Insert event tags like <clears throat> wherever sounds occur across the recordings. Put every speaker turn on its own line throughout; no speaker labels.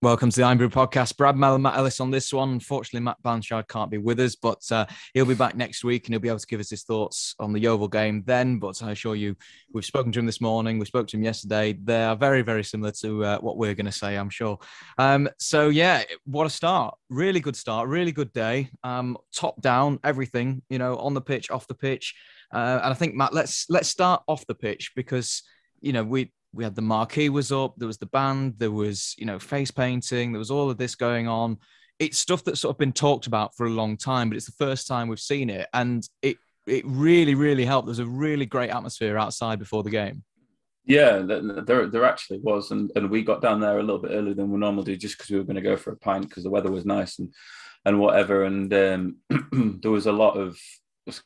Welcome to the Irn-Bru podcast. Brad Mel Matt Ellis on this one. Unfortunately, Matt Blanchard can't be with us, but uh, he'll be back next week and he'll be able to give us his thoughts on the Yeovil game then. But I assure you, we've spoken to him this morning. We spoke to him yesterday. They are very, very similar to uh, what we're going to say, I'm sure. Um, so, yeah, what a start. Really good start. Really good day. Um, top down, everything, you know, on the pitch, off the pitch. Uh, and I think, Matt, let's let's start off the pitch because, you know, we we had the marquee was up, there was the band, there was, you know, face painting, there was all of this going on. It's stuff that's sort of been talked about for a long time, but it's the first time we've seen it. And it it really, really helped. There's a really great atmosphere outside before the game.
Yeah, there there actually was, and, and we got down there a little bit earlier than we normally do, just because we were going to go for a pint because the weather was nice and and whatever. And um, <clears throat> there was a lot of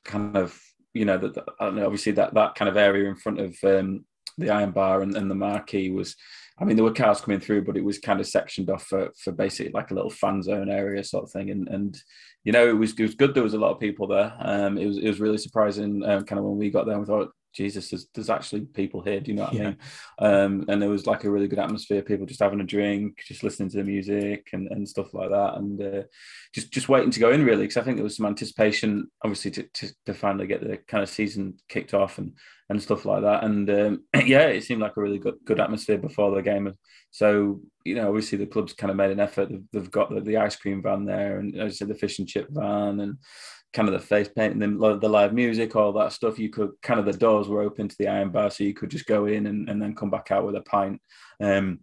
kind of you know that obviously that that kind of area in front of um, the iron bar and, and the marquee was I mean, there were cars coming through, but it was kind of sectioned off for, for basically like a little fan zone area sort of thing. And, and you know, it was, it was good. There was a lot of people there. Um, it was, it was really surprising um, kind of when we got there, we thought, Jesus, there's, there's actually people here. Do you know what yeah. I mean? Um, and there was like a really good atmosphere. People just having a drink, just listening to the music and, and stuff like that, and uh, just just waiting to go in really. Because I think there was some anticipation, obviously, to, to, to finally get the kind of season kicked off and and stuff like that. And um, <clears throat> yeah, it seemed like a really good good atmosphere before the game. So you know, obviously the club's kind of made an effort. They've, they've got the, the, ice cream van there, and as I said, the fish and chip van, and kind of the face painting, the, the live music, all that stuff. You could kind of the doors were open to the iron bar, so you could just go in and, and then come back out with a pint, um,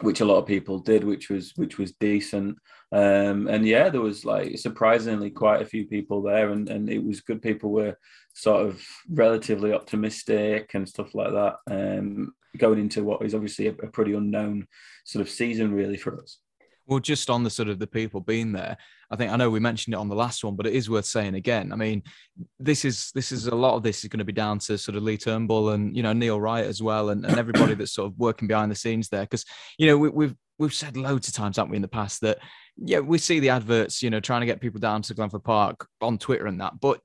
which a lot of people did, which was which was decent. Um, and yeah, there was like surprisingly quite a few people there, and and it was good. People were sort of relatively optimistic and stuff like that. Um, going into what is obviously a, a pretty unknown sort of season, really for us.
Well, just on the sort of the people being there, I think I know we mentioned it on the last one, but it is worth saying again. I mean, this is this is a lot of this is going to be down to sort of Lee Turnbull and you know Neil Wright as well, and, and everybody that's sort of working behind the scenes there. Because you know we, we've we've said loads of times, haven't we, in the past that yeah we see the adverts, you know, trying to get people down to Glanford Park on Twitter and that, but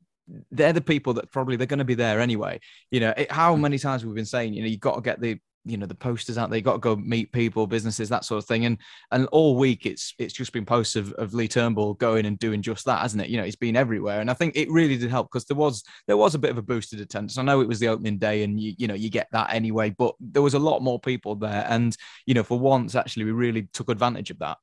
they're the people that probably they're going to be there anyway. You know, it, how hmm. many times we've been saying, you know, you've got to get the you know the posters out there you got to go meet people businesses that sort of thing. And and all week it's it's just been posts of, of lee turnbull going and doing just that hasn't it? You know it's been everywhere. And i think it really did help because there was there was a bit of a boosted attendance. I know it was the opening day and you, you know you get that anyway but there was a lot more people there. And you know for once actually we really took advantage of that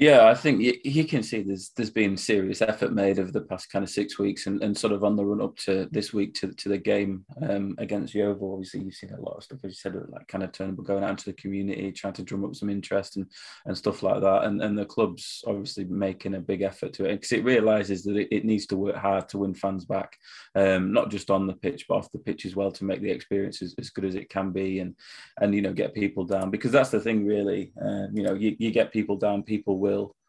yeah, I think you, you, can see there's there's been serious effort made over the past kind of six weeks, and, and sort of on the run up to this week to, to the game um, against Yeovil. Obviously, you've seen a lot of stuff, as you said, like kind of Turnbull going out into the community, trying to drum up some interest and and stuff like that. And and the club's obviously making a big effort to it because it realizes that it, it, needs to work hard to win fans back, um, not just on the pitch but off the pitch as well to make the experience as, as good as it can be, and and you know get people down because that's the thing really. Um, you know, you, you get people down, people will will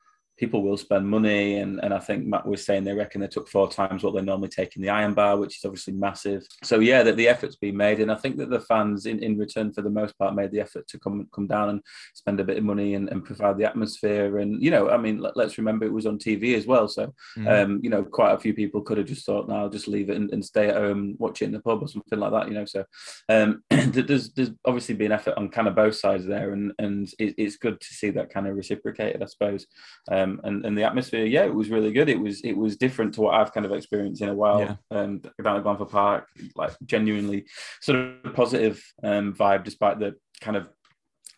people will spend money. And, and I think Matt was saying they reckon they took four times what they normally take in the Iron Bar, which is obviously massive. So yeah, that the effort's been made, and I think that the fans, in, in return for the most part, made the effort to come come down and spend a bit of money and, and provide the atmosphere. And you know, I mean, let, us remember it was on TV as well, so mm. um, you know, quite a few people could have just thought, "No, I'll just leave it and, and, stay at home, watch it in the pub or something like that." You know, so um, <clears throat> there's there's obviously been effort on kind of both sides there, and and it, it's good to see that kind of reciprocated, I suppose. Um, um, and and the atmosphere, yeah, it was really good. It was it was different to what I've kind of experienced in a while. Yeah. Um, down at Glanford Park, like genuinely sort of positive um, vibe, despite the kind of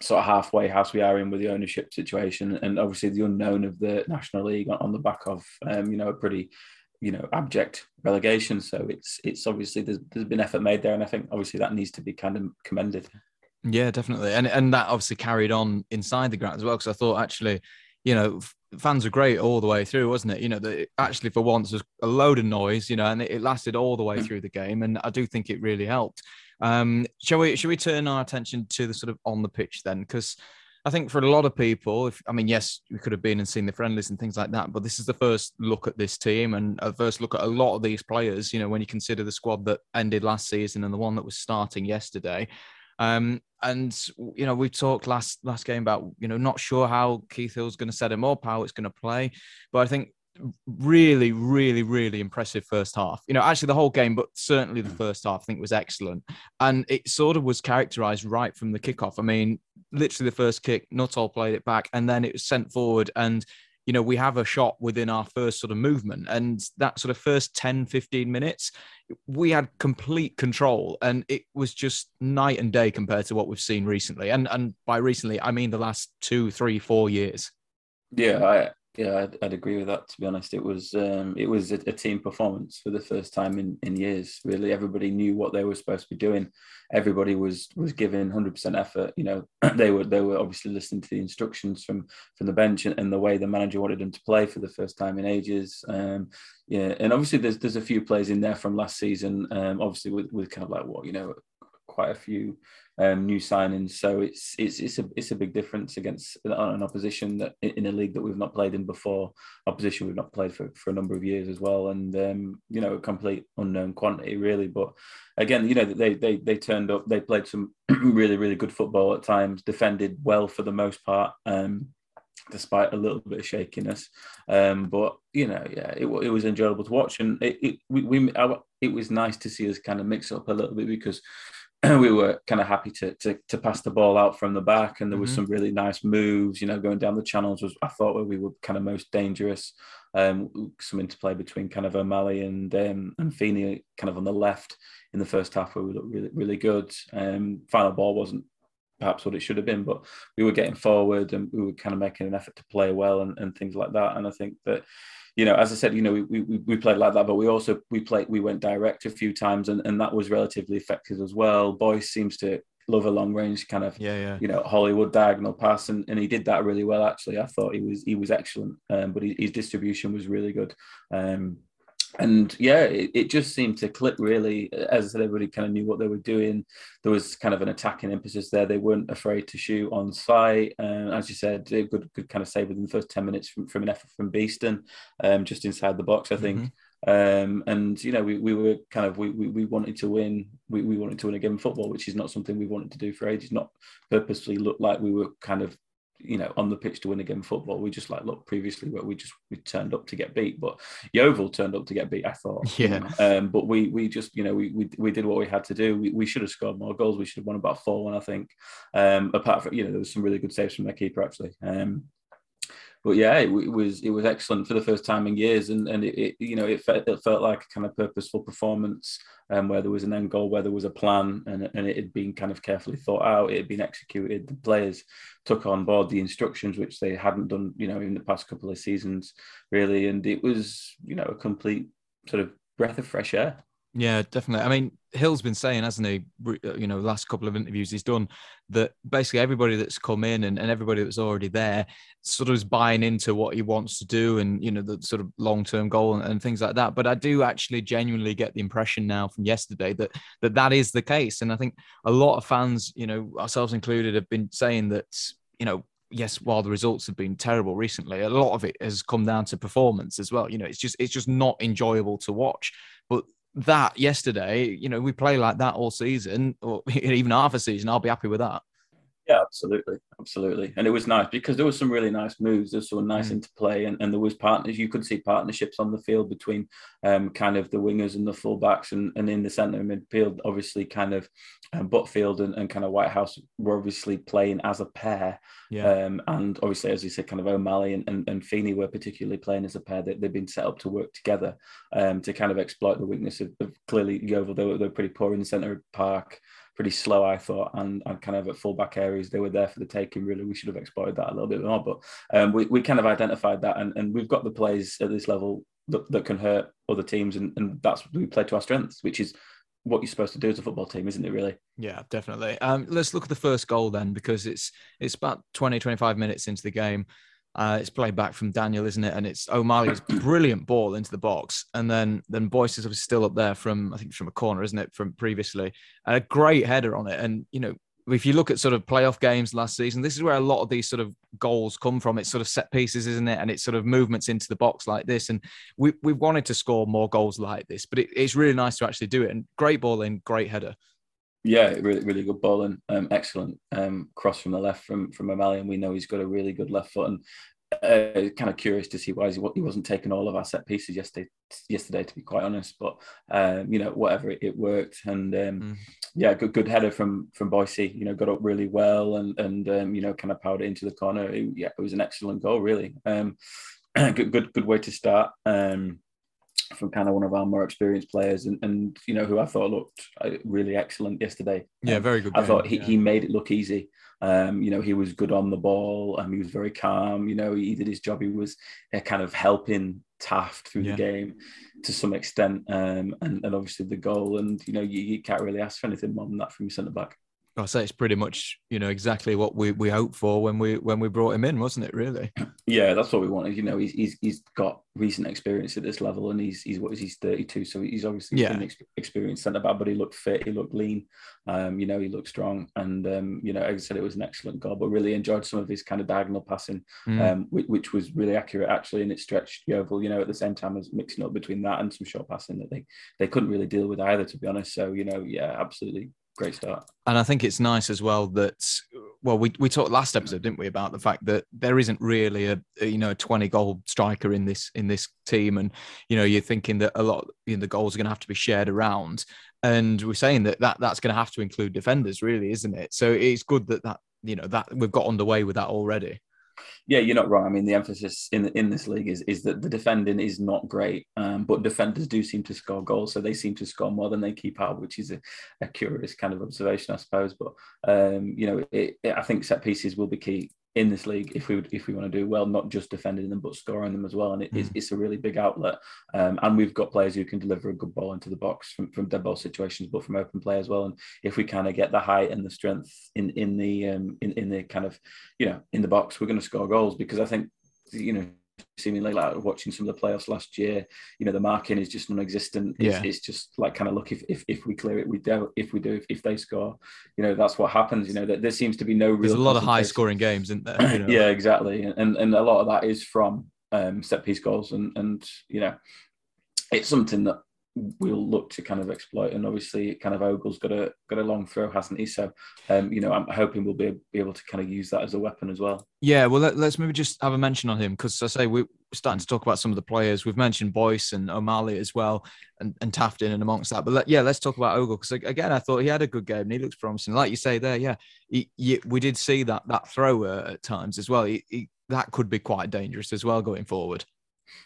sort of halfway house we are in with the ownership situation, and obviously the unknown of the National League on, the back of um, you know a pretty you know abject relegation. So it's it's obviously there's there's been effort made there, and I think obviously that needs to be kind of commended.
Yeah, definitely, and and that obviously carried on inside the ground as well. Because I thought actually, you know, fans were great all the way through, wasn't it? You know, the, actually for once was a load of noise, you know, and it, it lasted all the way mm. through the game, and I do think it really helped. Um, shall we shall we turn our attention to the sort of on the pitch then? Because I think for a lot of people, if I mean, yes, we could have been and seen the friendlies and things like that, but this is the first look at this team and a first look at a lot of these players. You know, when you consider the squad that ended last season and the one that was starting yesterday. Um, and you know, we talked last last game about you know not sure how Keith Hill's going to set him up, how it's going to play, but I think really, really, really impressive first half. You know, actually the whole game, but certainly the first half, I think was excellent. And it sort of was characterized right from the kickoff. I mean, literally the first kick, Nuttall played it back, and then it was sent forward. And, you know, we have a shot within our first sort of movement. And that sort of first 10, 15 minutes, we had complete control. And it was just night and day compared to what we've seen recently. And and by recently, I mean the last two, three, four years.
Yeah, yeah, I'd, I'd, agree with that. To be honest, it was um, it was a, a, team performance for the first time in, in years. Really, everybody knew what they were supposed to be doing. Everybody was was giving hundred percent effort. You know, <clears throat> they were they were obviously listening to the instructions from from the bench and, and, the way the manager wanted them to play for the first time in ages. Um, yeah, and obviously there's there's a few plays in there from last season. Um, obviously with, with kind of like what you know, quite a few um, new signings. So it's it's it's a it's a big difference against an opposition that in a league that we've not played in before, opposition we've not played for, for a number of years as well, and um, you know a complete unknown quantity really. But again, you know they they they turned up, they played some <clears throat> really really good football at times, defended well for the most part. Um, despite a little bit of shakiness. Um, but you know, yeah, it, it was enjoyable to watch, and it, it we, we I, it was nice to see us kind of mix up a little bit because <clears throat> we were kind of happy to, to, to pass the ball out from the back, and there was mm-hmm. some really nice moves. You know, going down the channels was I thought where we were kind of most dangerous. Um, some interplay between kind of O'Malley and um, and Feeney, kind of on the left in the first half, where we looked really really good. Um, final ball wasn't perhaps what it should have been, but we were getting forward and we were kind of making an effort to play well and, and things like that. And I think that you know, as I said, you know, we, we, we played like that, but we also we played we went direct a few times, and, and that was relatively effective as well. Boyce seems to love a long range kind of
yeah, yeah.
you know Hollywood diagonal pass, and, and he did that really well. Actually, I thought he was he was excellent, um, but his, his distribution was really good. Um, and yeah, it, it, just seemed to click really. As I said, everybody kind of knew what they were doing. There was kind of an attacking emphasis there. They weren't afraid to shoot on sight. Um, as you said, a good, good kind of save within the first 10 minutes from, from an effort from Beestin, um, just inside the box, I think. Mm-hmm. Um, and you know, we, we were kind of we, we, we wanted to win. We, we wanted to win a game of football, which is not something we wanted to do for ages. Not purposely look like we were kind of you know on the pitch to win a game of football. We just like look previously where we just we turned up to get beat, but Yeovil turned up to get beat. I thought, <laughs>
yeah.
Um, but we we just you know we, we we did what we had to do. We, we should have scored more goals. We should have won about four one, I think. Um, apart from you know there was some really good saves from their keeper actually. Um, but yeah, it, it, was it was excellent for the first time in years, and and it, it you know it felt, it felt like a kind of purposeful performance, um, where there was an end goal, where there was a plan, and and it had been kind of carefully thought out. It had been executed. The players took on board the instructions, which they hadn't done, you know, in the past couple of seasons, really, and it was you know a complete sort of breath of fresh air.
Yeah, definitely. I mean, Hill's been saying, hasn't he? Uh, you know, last couple of interviews he's done that basically everybody that's come in and, and everybody that's already there sort of is buying into what he wants to do and you know the sort of long term goal and, and, things like that. But I do actually genuinely get the impression now from yesterday that that that is the case, and I think a lot of fans, you know, ourselves included, have been saying that you know yes, while the results have been terrible recently, a lot of it has come down to performance as well. You know, it's just it's just not enjoyable to watch. But that yesterday, you know, we play like that all season or <laughs> even half a season, I'll be happy with that.
Yeah, absolutely, absolutely, and it was nice because there was some really nice moves. There's some nice mm. interplay, and, and there was partners. You could see partnerships on the field between um, kind of the wingers and the fullbacks, and, and in the centre midfield, obviously, kind of um, Butterfield and, and kind of Whitehouse were obviously playing as a pair.
Yeah.
Um, and obviously, as you said, kind of O'Malley and, and, and Feeney were particularly playing as a pair. They, they've been set up to work together um, to kind of exploit the weakness of, of clearly Yeovil. They were, they were pretty poor in the centre of park pretty slow, I thought, and, and kind of at fullback areas they were there for the taking. Really, we should have exploited that a little bit more, but um, we, we kind of identified that, and, and we've got the plays at this level that, that can hurt other teams, and, and that's we play to our strengths, which is what you're supposed to do as a football team, isn't it? Really?
Yeah, definitely. Um, let's look at the first goal then, because it's it's about 20, 25 minutes into the game. Uh, it's played back from Daniel, isn't it? And it's O'Malley's <clears throat> brilliant ball into the box, and then then Boyce is obviously still up there from I think from a corner, isn't it? From previously, and a great header on it. And you know, if you look at sort of playoff games last season, this is where a lot of these sort of goals come from. It's sort of set pieces, isn't it? And it's sort of movements into the box like this. And we we wanted to score more goals like this, but it, it's really nice to actually do it. And great ball in, great header.
Yeah, really, really good ball and um, excellent um, cross from the left from from O'Malley, and we know he's got a really good left foot. And uh, kind of curious to see why he, he wasn't taking all of our set pieces yesterday. Yesterday, to be quite honest, but um, you know, whatever it, it worked, and um, mm. yeah, good good header from from Boyce. You know, got up really well, and and um, you know, kind of powered it into the corner. It, yeah, it was an excellent goal, really. Um, <clears throat> good good good way to start. Um, from kind of one of our more experienced players and, and you know who I thought looked uh, really excellent yesterday.
Yeah, very good.
I game. thought he, yeah. he made it look easy. Um, you know, he was good on the ball. Um, he was very calm. You know, he did his job. He was uh, kind of helping Taft through yeah. the game to some extent. Um, and, and obviously the goal. And, you know, you, you can't really ask for anything more than that from your centre back.
I say it's pretty much you know exactly what we we hoped for when we when we brought him in, wasn't it? Really?
Yeah, that's what we wanted. You know, he's he's, he's got recent experience at this level, and he's he's what is he's thirty two, so he's obviously yeah. an experienced centre back. But he looked fit, he looked lean, um, you know, he looked strong, and um, you know, as I said, it was an excellent goal. But really enjoyed some of his kind of diagonal passing, mm. um, which, which, was really accurate actually, and it stretched Yeovil. You know, at the same time as mixing up between that and some short passing that they they couldn't really deal with either, to be honest. So you know, yeah, absolutely great start.
And I think it's nice as well that well, we, we talked last episode, didn't we, about the fact that there isn't really a, a you know a twenty goal striker in this in this team, and you know you're thinking that a lot you know, the goals are going to have to be shared around, and we're saying that, that that's going to have to include defenders, really, isn't it? So it's good that that you know that we've got underway with that already
yeah, you're not wrong. I mean, the emphasis in in this league is is that the defending is not great, um, but defenders do seem to score goals, so they seem to score more than they keep out, which is a, a curious kind of observation, I suppose. But um, you know, it, it, I think set pieces will be key in this league if we if we want to do well, not just defending them but scoring them as well. And it, mm. it's, it's, a really big outlet. Um, and we've got players who can deliver a good ball into the box from, from dead ball situations, but from open play as well. And if we kind of get the height and the strength in in the um, in in the kind of you know in the box, we're going to score goals because I think you know seemingly like watching some of the playoffs last year, you know, the marking is just non-existent. It's, yeah. it's just like kind of look if, if if we clear it, we do. If we do, if, if they score, you know, that's what happens. You know, that there seems to be no real.
There's a lot of high-scoring games, isn't there?
You <clears throat> know? yeah, exactly, and and a lot of that is from um, set piece goals, and and you know, it's something that we'll look to kind of exploit. And obviously, kind of Ogle's got a got a long throw, hasn't he? So, um, you know, I'm hoping we'll be, be able to kind of use that as a weapon as well.
Yeah, well, let, us maybe just have a mention on him because I say we're starting to talk about some of the players. We've mentioned Boyce and O'Malley as well, and and Tafton and amongst that. But let, yeah, let's talk about Ogle because again, I thought he had a good game and he looks promising. Like you say there, yeah, he, he, we did see that that thrower at times as well. He, that could be quite dangerous as well going forward.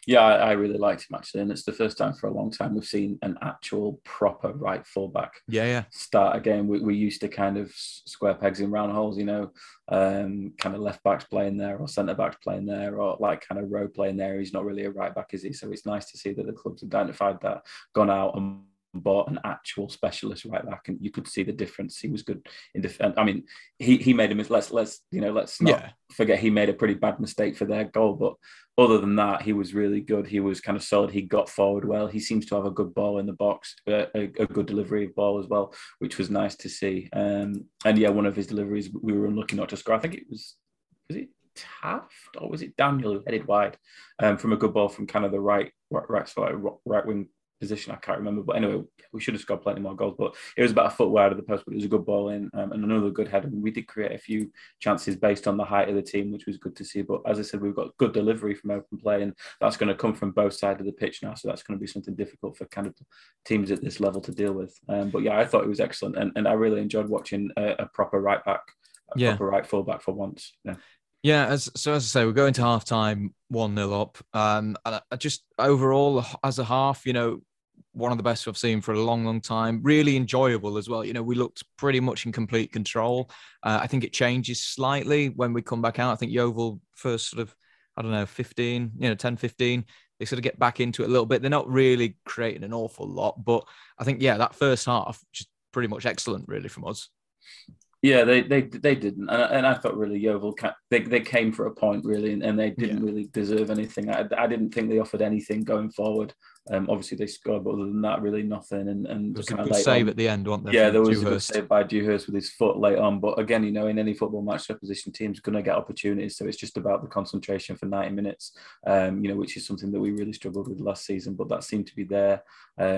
Yeah, I, I, really liked him actually, and it's the first time for a long time we've seen an actual proper right fullback.
Yeah, yeah.
Start again. We, we used to kind of square pegs in round holes, you know, um, kind of left backs playing there or centre backs playing there or like kind of row playing there. He's not really a right back, is he? So it's nice to see that the club's identified that, gone out and bought an actual specialist right back, and you could see the difference. He was good in defense. I mean, he he made a mis- let's let's you know let's not yeah. forget he made a pretty bad mistake for their goal, but other than that, he was really good. He was kind of solid. He got forward well. He seems to have a good ball in the box, a, a, a good delivery of ball as well, which was nice to see. Um, and yeah, one of his deliveries we were unlucky not to score. I think it was was it Taft or was it Daniel who headed wide um, from a good ball from kind of the right right right, right, right wing position. I can't remember, but anyway, we should have scored plenty more goals. But it was about a foot wide of the post, but it was a good ball in um, and another good header. And we did create a few chances based on the height of the team, which was good to see. But as I said, we've got good delivery from open play, and that's going to come from both sides of the pitch now. So that's going to be something difficult for kind of teams at this level to deal with. Um, but yeah, I thought it was excellent, and, and I really enjoyed watching a, a proper right back, a yeah. proper right full back for once. Yeah.
Yeah, as so as I say, we're going to half time one 0 up. Um, and I just overall as a half, you know, one of the best I've seen for a long, long time. Really enjoyable as well. You know, we looked pretty much in complete control. Uh, I think it changes slightly when we come back out. I think Yeovil first sort of, I don't know, 15, you know, 10, 15, they sort of get back into it a little bit. They're not really creating an awful lot, but I think, yeah, that first half, just pretty much excellent, really, from us.
Yeah, they they they didn't, and, and I thought really Yeovil they they came for a point really, and, and they didn't yeah. really deserve anything. I, I didn't think they offered anything going forward. Um, obviously they scored, but other than that, really nothing. And and
there was a good save on. at the end, wasn't there?
Yeah, there was Dewhurst. a good save by Dewhurst with his foot late on. But again, you know, in any football match, the opposition team's going to get opportunities, so it's just about the concentration for ninety minutes. Um, you know, which is something that we really struggled with last season, but that seemed to be there. Uh,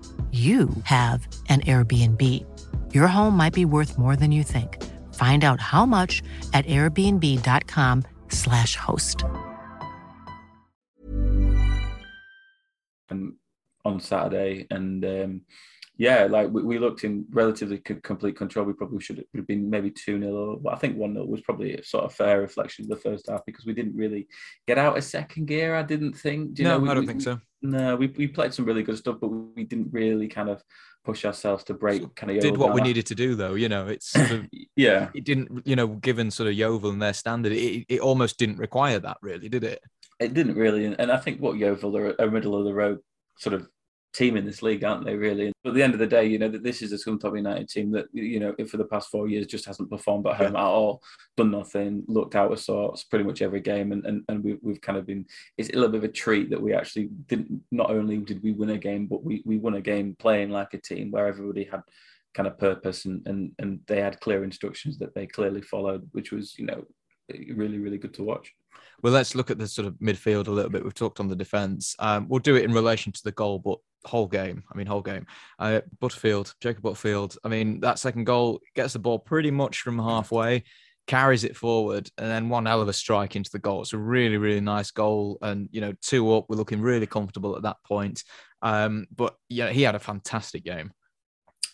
you have an Airbnb. Your home might be worth more than you think. Find out how much at airbnb.com/slash host.
Um, on Saturday, and um, yeah, like we, we, looked in relatively complete control. We probably should have been maybe 2 0, but I think 1 0 was probably a sort of fair reflection of the first half because we didn't really get out of second gear. I didn't think.
Do you no,
know, we,
I don't think so.
No, we, we played some really good stuff, but we didn't really kind of push ourselves to break kind of
did what we needed to do though you know it's sort of, <laughs>
yeah
it didn't you know given sort of Yeovil and their standard it, it almost didn't require that really did it
it didn't really and I think what Yeovil are a middle of the road sort of team in this league, aren't they? Really, but at the end of the day, you know that this is a Scunthorpe United team that you know for the past four years just hasn't performed at home yeah. at all, done nothing, looked out of sorts pretty much every game, and and, and we, we've kind of been. It's a little bit of a treat that we actually didn't. Not only did we win a game, but we we won a game playing like a team where everybody had kind of purpose and and and they had clear instructions that they clearly followed, which was you know really really good to watch.
Well, let's look at the sort of midfield a little bit. We've talked on the defence. Um, we'll do it in relation to the goal, but whole game. I mean, whole game. Uh, Butterfield, Jacob Butterfield. I mean, that second goal gets the ball pretty much from halfway, carries it forward, and then one hell of a strike into the goal. It's a really, really nice goal. And, you know, two up, we're looking really comfortable at that point. Um, but, yeah, he had a fantastic game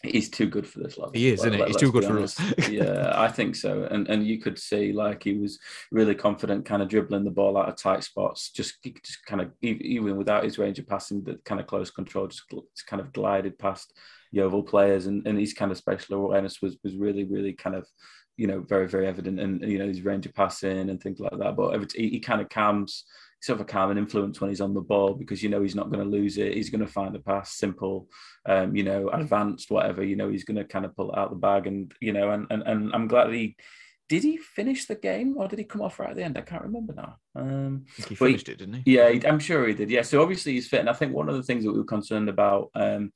he's too good for this level.
He is, isn't it? He's too good for us.
yeah, <laughs> I think so. And and you could see like he was really confident, kind of dribbling the ball out of tight spots, just just kind of even without his range of passing, that kind of close control, just, just kind of glided past Yeovil players, and and his kind of special awareness was was really really kind of you know very very evident, and you know his range of passing and things like that. But every, he, he kind of calms sort of a calming influence when he's on the ball because you know he's not going to lose it. He's going to find a pass, simple, um, you know, advanced, whatever. You know, he's going to kind of pull it out the bag, and you know, and and, and I'm glad that he did he finish the game or did he come off right at the end? I can't remember now. Um,
he finished
he,
it, didn't he?
Yeah, I'm sure he did. Yeah, so obviously he's fit, and I think one of the things that we were concerned about um,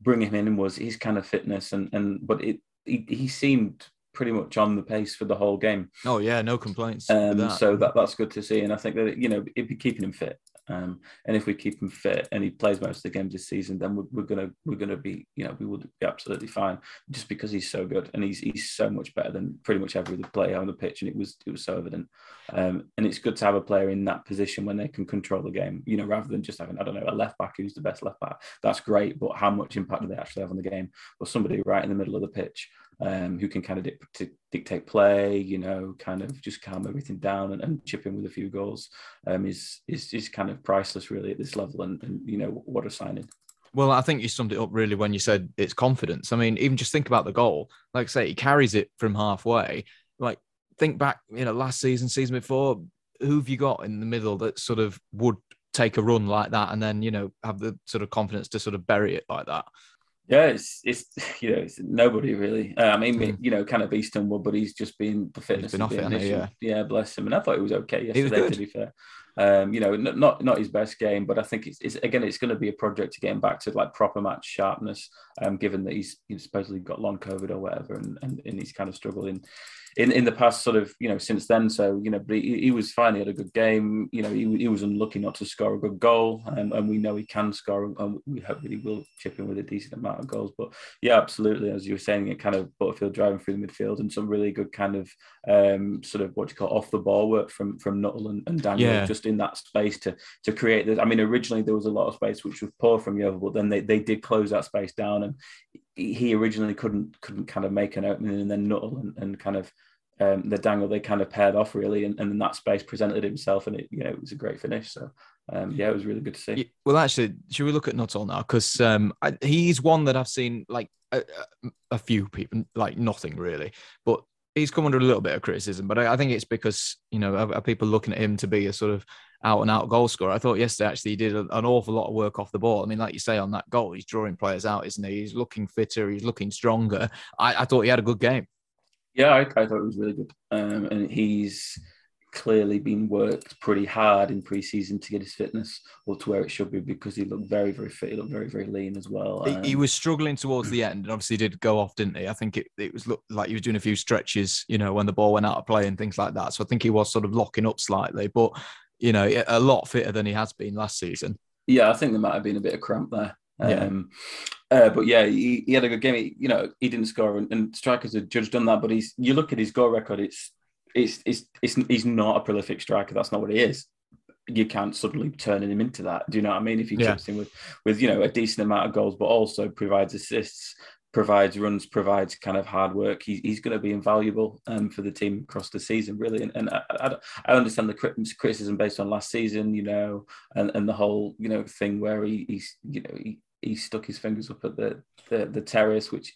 bringing him in was his kind of fitness, and and but it he, he seemed pretty much on the pace for the whole game.
Oh yeah, no complaints.
Um, that. So that that's good to see, and I think that you know it'd be keeping him fit. Um, and if we keep him fit and he plays most of the games this season, then we're, we're, gonna we're gonna be you know we would be absolutely fine just because he's so good and he's he's so much better than pretty much every other player on the pitch, and it was it was so evident. Um, and it's good to have a player in that position when they can control the game, you know, rather than just having I don't know a left back who's the best left back. That's great, but how much impact do they actually have on the game? Or somebody right in the middle of the pitch um, who can kind of di- dictate play, you know, kind of just calm everything down and, and chip in with a few goals um, is, is is kind of priceless really at this level. And, and you know what a signing.
Well, I think you summed it up really when you said it's confidence. I mean, even just think about the goal. Like I say, he carries it from halfway. Like think back, you know, last season, season before, who have you got in the middle that sort of would take a run like that and then you know have the sort of confidence to sort of bury it like that
yeah, it's it's <laughs> you know it's nobody really. Uh, I mean, mm. you know, kind of Easton Wood, but he's just been the fitness.
Been off it, yeah,
yeah. Bless him. And I thought it was okay yesterday. Was to be fair, Um, you know, not not his best game, but I think it's, it's again it's going to be a project to get him back to like proper match sharpness. Um, given that he's, he's supposedly got long COVID or whatever, and, and, and he's kind of struggling in, in the past sort of you know since then. So you know, but he, he was fine. He had a good game. You know, he, he was unlucky not to score a good goal, um, and we know he can score, and we hope that he will chip in with a decent amount of goals. But yeah, absolutely, as you were saying, it kind of Butterfield driving through the midfield and some really good kind of um, sort of what you call off the ball work from from Nuttall and, and Daniel yeah. just in that space to to create this. I mean, originally there was a lot of space which was poor from Yeovil, but then they, they did close that space down and he originally couldn't couldn't kind of make an opening and then Nuttall and, and kind of um, the dangle they kind of paired off really, and, and then that space presented himself, and it you know it was a great finish. So um, yeah, it was really good to see.
Well, actually, should we look at Nuttall now? Because um, he's one that I've seen like a, a, few people like nothing really, but he's come under a little bit of criticism. But I, I think it's because you know are, are people looking at him to be a sort of out and out goal scorer. I thought yesterday actually he did an awful lot of work off the ball. I mean, like you say on that goal, he's drawing players out, isn't he? He's looking fitter, he's looking stronger. I, I thought he had a good game.
Yeah, I, I thought it was really good, um, and he's clearly been worked pretty hard in pre-season to get his fitness up to where it should be because he looked very, very fit. He looked very, very lean as well.
Um, he, was struggling towards the end, and obviously did go off, didn't he? I think it, it was look like he was doing a few stretches, you know, when the ball went out of play and things like that. So I think he was sort of locking up slightly, but you know, a lot fitter than he has been last season.
Yeah, I think there might have been a bit of cramp there. Um, uh, but yeah, he, he, had a good game. He, you know, he didn't score, and, and strikers have judged on that. But he's you look at his goal record; it's, it's it's it's he's not a prolific striker. That's not what he is. You can't suddenly turn him into that. Do you know what I mean? If he yeah. chips in with with you know a decent amount of goals, but also provides assists, provides runs, provides kind of hard work. He, he's going to be invaluable um, for the team across the season, really. And, and I, I, I, understand the criticism based on last season, you know, and, and the whole you know thing where he, he's you know he, he stuck his fingers up at the the, the terrace, which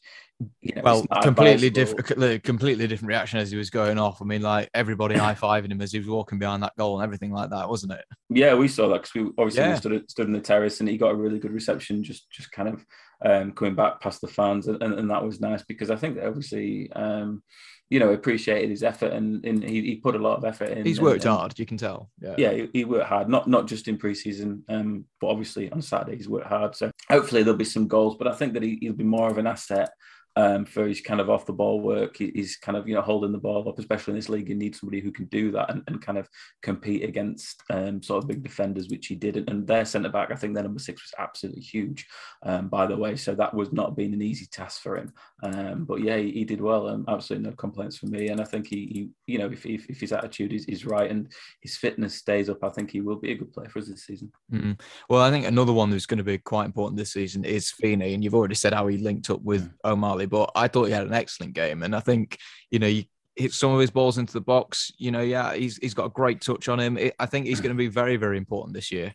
you know,
well, completely different, completely different reaction as he was going off. I mean, like everybody high fiving him as he was walking behind that goal and everything like that, wasn't it?
Yeah, we saw that because we obviously yeah. stood stood in the terrace and he got a really good reception, just just kind of um, coming back past the fans, and, and, and, that was nice because I think obviously. Um, you know, appreciated his effort and, and he, he put a lot of effort in.
He's worked
and,
hard, you can tell.
Yeah, yeah he, he, worked hard, not not just in preseason, um, but obviously on Saturday he's worked hard. So hopefully there'll be some goals, but I think that he, he'll be more of an asset um, for his kind of off the ball work. he's kind of you know holding the ball up, especially in this league. You need somebody who can do that and, and kind of compete against um, sort of big defenders, which he did. And their centre back, I think their number six was absolutely huge, um, by the way. So that was not being an easy task for him. Um, but yeah, he, he did well. Um, absolutely no complaints from me. And I think he, he you know, if, if, if his attitude is, is right and his fitness stays up, I think he will be a good player for us this season.
Mm-hmm. Well, I think another one who's going to be quite important this season is Feeney, and you've already said how he linked up with mm. O'Malley but I thought he had an excellent game. And I think, you know, you hit some of his balls into the box. You know, yeah, he's he's got a great touch on him. I think he's going to be very, very important this year.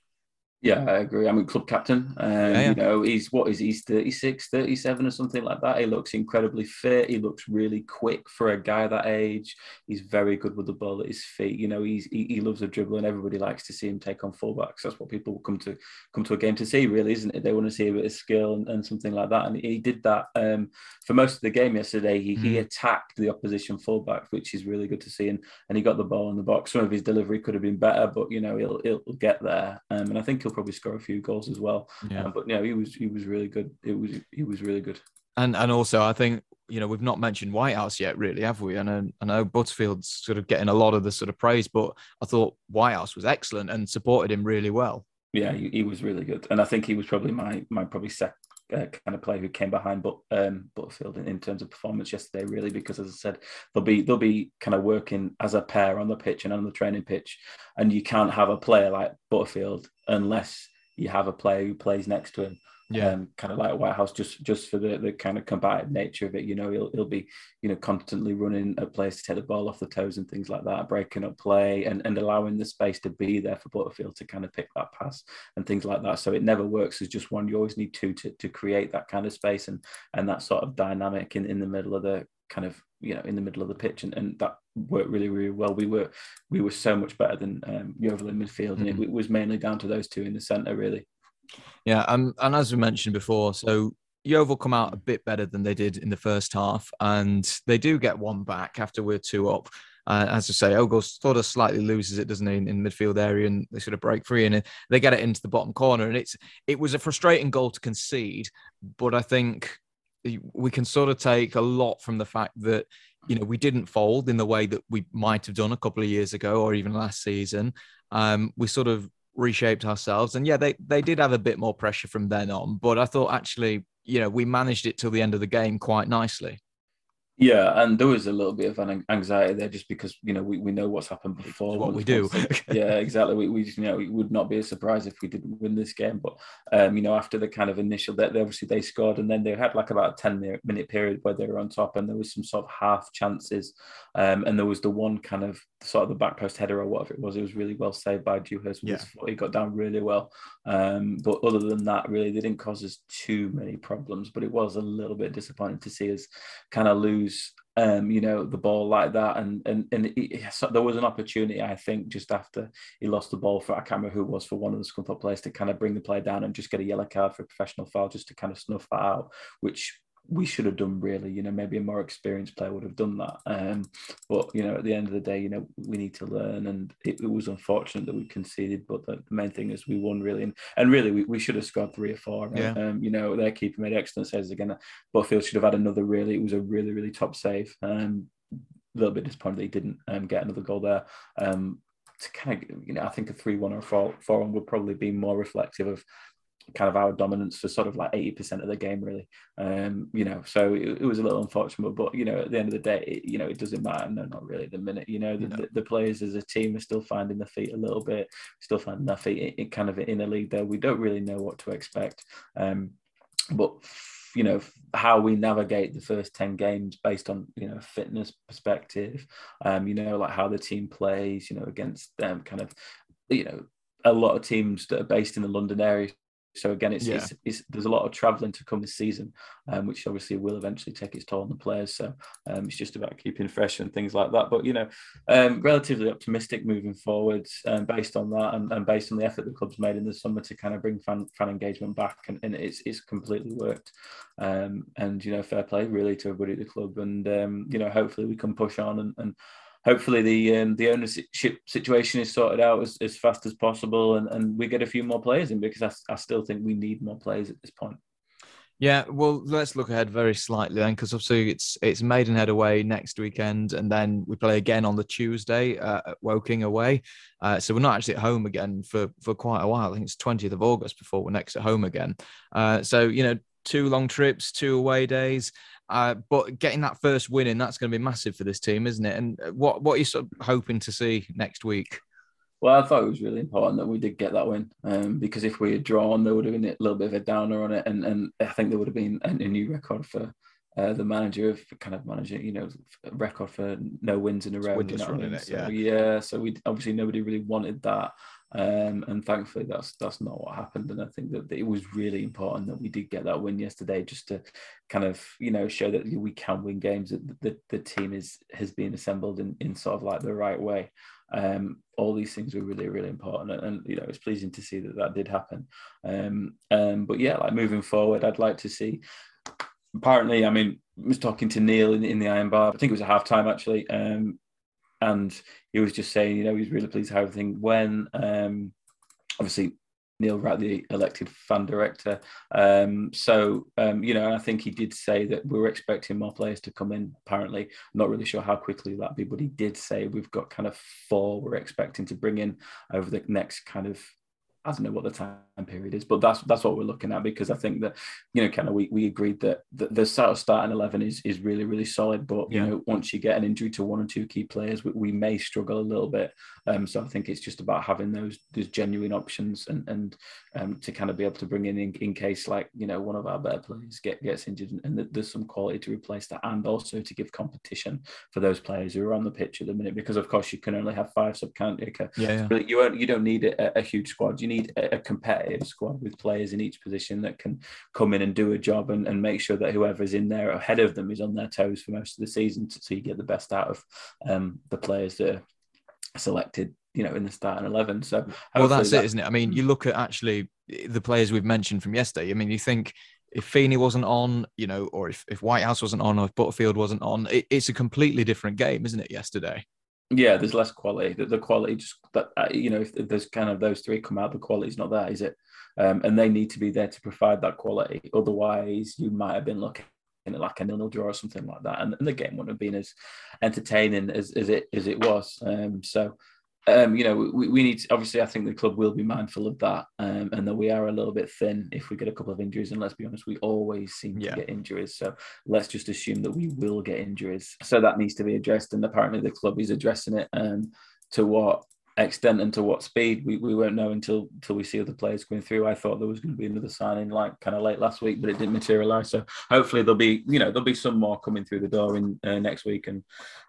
Yeah, I agree. I'm a club captain. Um, yeah, yeah. You know, he's what is he? he's 36, 37 or something like that. He looks incredibly fit. He looks really quick for a guy that age. He's very good with the ball at his feet. You know, he's he, he loves a dribble, and everybody likes to see him take on fullbacks. That's what people come to come to a game to see, really, isn't it? They want to see a bit of skill and, and something like that. And he did that um, for most of the game yesterday. He, mm. he attacked the opposition fullback, which is really good to see, and and he got the ball in the box. Some of his delivery could have been better, but you know, he'll he'll get there. Um, and I think he'll probably score a few goals as well. Yeah. Um, but yeah, he was he was really good. It was he was really good.
And and also I think you know we've not mentioned Whitehouse yet, really, have we? And I, I know Butterfield's sort of getting a lot of the sort of praise, but I thought Whitehouse was excellent and supported him really well.
Yeah, he, he was really good, and I think he was probably my my probably sec, uh, kind of player who came behind but um, Butterfield in, in, terms of performance yesterday, really, because as I said, they'll be they'll be kind of working as a pair on the pitch and on the training pitch, and you can't have a player like Butterfield unless you have a player who plays next to him. Yeah, um, kind of like a Whitehouse, just just for the, the kind of combative nature of it. You know, he'll he'll be you know constantly running at players to take the ball off the toes and things like that, breaking up play and, and allowing the space to be there for Butterfield to kind of pick that pass and things like that. So it never works as just one. You always need two to, to create that kind of space and and that sort of dynamic in, in the middle of the kind of you know in the middle of the pitch and, and that worked really really well we were we were so much better than um, Yeovil in midfield mm-hmm. and it, it, was mainly down to those two in the centre really
yeah, um, and as we mentioned before, so Yeovil come out a bit better than they did in the first half, and they do get one back after we're two up. Uh, as I say, Ogle sort of slightly loses it, doesn't he, in, in midfield area, and they sort of break free and they get it into the bottom corner. And it's it was a frustrating goal to concede, but I think we can sort of take a lot from the fact that you know we didn't fold in the way that we might have done a couple of years ago or even last season. Um, we sort of reshaped ourselves, and yeah, they they did have a bit more pressure from then on, but I thought actually you know we managed it till the end of the game quite nicely.
Yeah, and there was a little bit of an anxiety there just because you know we, we know what's happened before.
It's what we do. <laughs>
yeah, exactly. We, we you know it would not be a surprise if we didn't win this game, but um, you know after the kind of initial that they, obviously they scored and then they had like about a ten minute period where they were on top and there was some sort of half chances, um, and there was the one kind of sort of the back post header or whatever it was. It was really well saved by Dewhurst yeah. He got down really well, um, but other than that, really they didn't cause us too many problems. But it was a little bit disappointing to see us kind of lose lose um, you know, the ball like that. And and and it, so there was an opportunity, I think, just after he lost the ball for I can't remember who was for one of the Scunthorpe players to kind of bring the player down and just get a yellow card for a professional foul, just to kind of snuff that out, which we should have done really. You know maybe a more experienced player would have done that. Um, but you know at the end of the day you know we need to learn. And it, it was unfortunate that we conceded but the, the, main thing is we won really. And, and really we, we should have scored three or four. Right? yeah. um, you know their keeper made excellent saves again. Butterfield should have had another really. It was a really really top save. Um, a little bit disappointed that he didn't um, get another goal there. Um, to kind of, you know, I think a 3 1 or 4 1 would probably be more reflective of kind of our dominance for sort of like 80% of the game really. Um you know so it, it, was a little unfortunate but you know at the end of the day it, you know it doesn't matter. No not really. The minute you know the, no. the, the, players as a team are still finding their feet a little bit still finding their feet in, in kind of in a league there we don't really know what to expect. Um but you know how we navigate the first 10 games based on you know fitness perspective um you know like how the team plays you know against them kind of you know a lot of teams that are based in the London area so again, it's, yeah. it's, it's, there's a lot of travelling to come this season, um, which obviously will eventually take its toll on the players. So um, it's just about keeping fresh and things like that. But you know, um, relatively optimistic moving forward, um, based on that and, and, based on the effort the club's made in the summer to kind of bring fan, fan engagement back, and, and it's it's completely worked. Um, and you know, fair play really to everybody at the club, and um, you know, hopefully we can push on and, and hopefully the um, the ownership situation is sorted out as, as fast as possible and, and we get a few more players in because I, I still think we need more players at this point.
Yeah, well, let's look ahead very slightly then, because obviously it's it's Maidenhead away next weekend, and then we play again on the Tuesday uh, at Woking away. Uh, so we're not actually at home again for for quite a while. I think it's twentieth of August before we're next at home again. Uh, so you know, two long trips, two away days. Uh, but getting that first win in, that's going to be massive for this team, isn't it? And what what are you sort of hoping to see next week?
Well, I thought it was really important that we did get that win um, because if we had drawn, there would have been a little bit of a downer on it, and and I think there would have been a, new record for uh, the manager of kind of managing, you know, record for no wins in a row. You know I mean? it, yeah. So, yeah. So we obviously nobody really wanted that. Um, and thankfully, that's that's not what happened. And I think that, it was really important that we did get that win yesterday, just to kind of you know show that we can win games. That the, the team is has been assembled in, in sort of like the right way. Um, all these things were really really important, and, and, you know it's pleasing to see that that did happen. Um, um, but yeah, like moving forward, I'd like to see. Apparently, I mean, I was talking to Neil in, in the Iron Bar. I think it was a half time actually. Um, and he was just saying, you know, he's really pleased how everything went. Um, obviously, Neil Ratley elected fan director. Um, so, um, you know, I think he did say that we were expecting more players to come in. Apparently, I'm not really sure how quickly that'd be, but he did say we've got kind of four we're expecting to bring in over the next kind of I don't know what the time period is, but that's that's what we're looking at because I think that you know, kind of we, we agreed that the, the sort of starting eleven is is really really solid, but you know, once you get an injury to one or two key players, we, we may struggle a little bit. Um, so I think it's just about having those those genuine options and and um, to kind of be able to bring in, in in case like you know one of our better players get gets injured and, there's some quality to replace that, and also to give competition for those players who are on the pitch at the minute because of course you can only have five sub county.
Yeah, yeah.
you won't you don't need a, a huge squad. You need need a, competitive squad with players in each position that can come in and do a job and, and make sure that whoever's in there ahead of them is on their toes for most of the season to, so you get the best out of um, the players that are selected you know in the starting 11 so
well that's that... it isn't it i mean you look at actually the players we've mentioned from yesterday i mean you think if Feeney wasn't on, you know, or if, if Whitehouse wasn't on, or if Butterfield wasn't on, it, it's a completely different game, isn't it? Yesterday.
Yeah, there's less quality. The, the quality just that uh, you know, if there's kind of those three come out, the quality's not there, is it? Um, and they need to be there to provide that quality. Otherwise, you might have been looking at like a nil-nil draw or something like that, and, and the game wouldn't have been as entertaining as, as it as it was. Um, so um, you know, we, we need to, obviously, I think the club will be mindful of that um, and that we are a little bit thin if we get a couple of injuries. And let's be honest, we always seem yeah. to get injuries. So let's just assume that we will get injuries. So that needs to be addressed. And apparently, the club is addressing it um, to what extent and to what speed we, we won't know until until we see other players going through. I thought there was going to be another signing like kind of late last week, but it didn't materialize. So hopefully there'll be you know there'll be some more coming through the door in uh, next week, and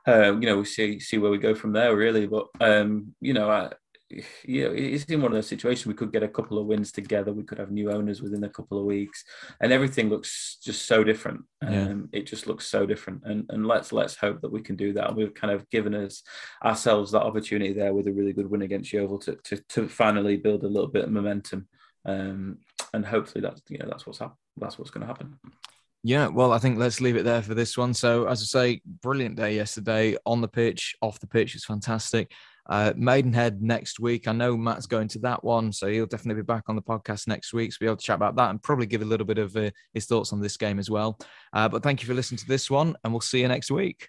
uh, you know we'll see see where we go from there really. But um, you know I, you know, it's in one of those situations we could get a couple of wins together. We could have new owners within a couple of weeks, and everything looks just so different. Yeah. Um, it just looks so different, and and let's let's hope that we can do that. And we've kind of given us ourselves that opportunity there with a really good win against Yeovil to to, to finally build a little bit of momentum, um, and hopefully that's you know that's what's hap- that's what's going to happen.
Yeah, well, I think let's leave it there for this one. So, as I say, brilliant day yesterday on the pitch, off the pitch. It's fantastic. Uh, Maidenhead next week. I know Matt's going to that one, so he'll definitely be back on the podcast next week to be able to chat about that and probably give a little bit of uh, his thoughts on this game as well. Uh, but thank you for listening to this one, and we'll see you next week.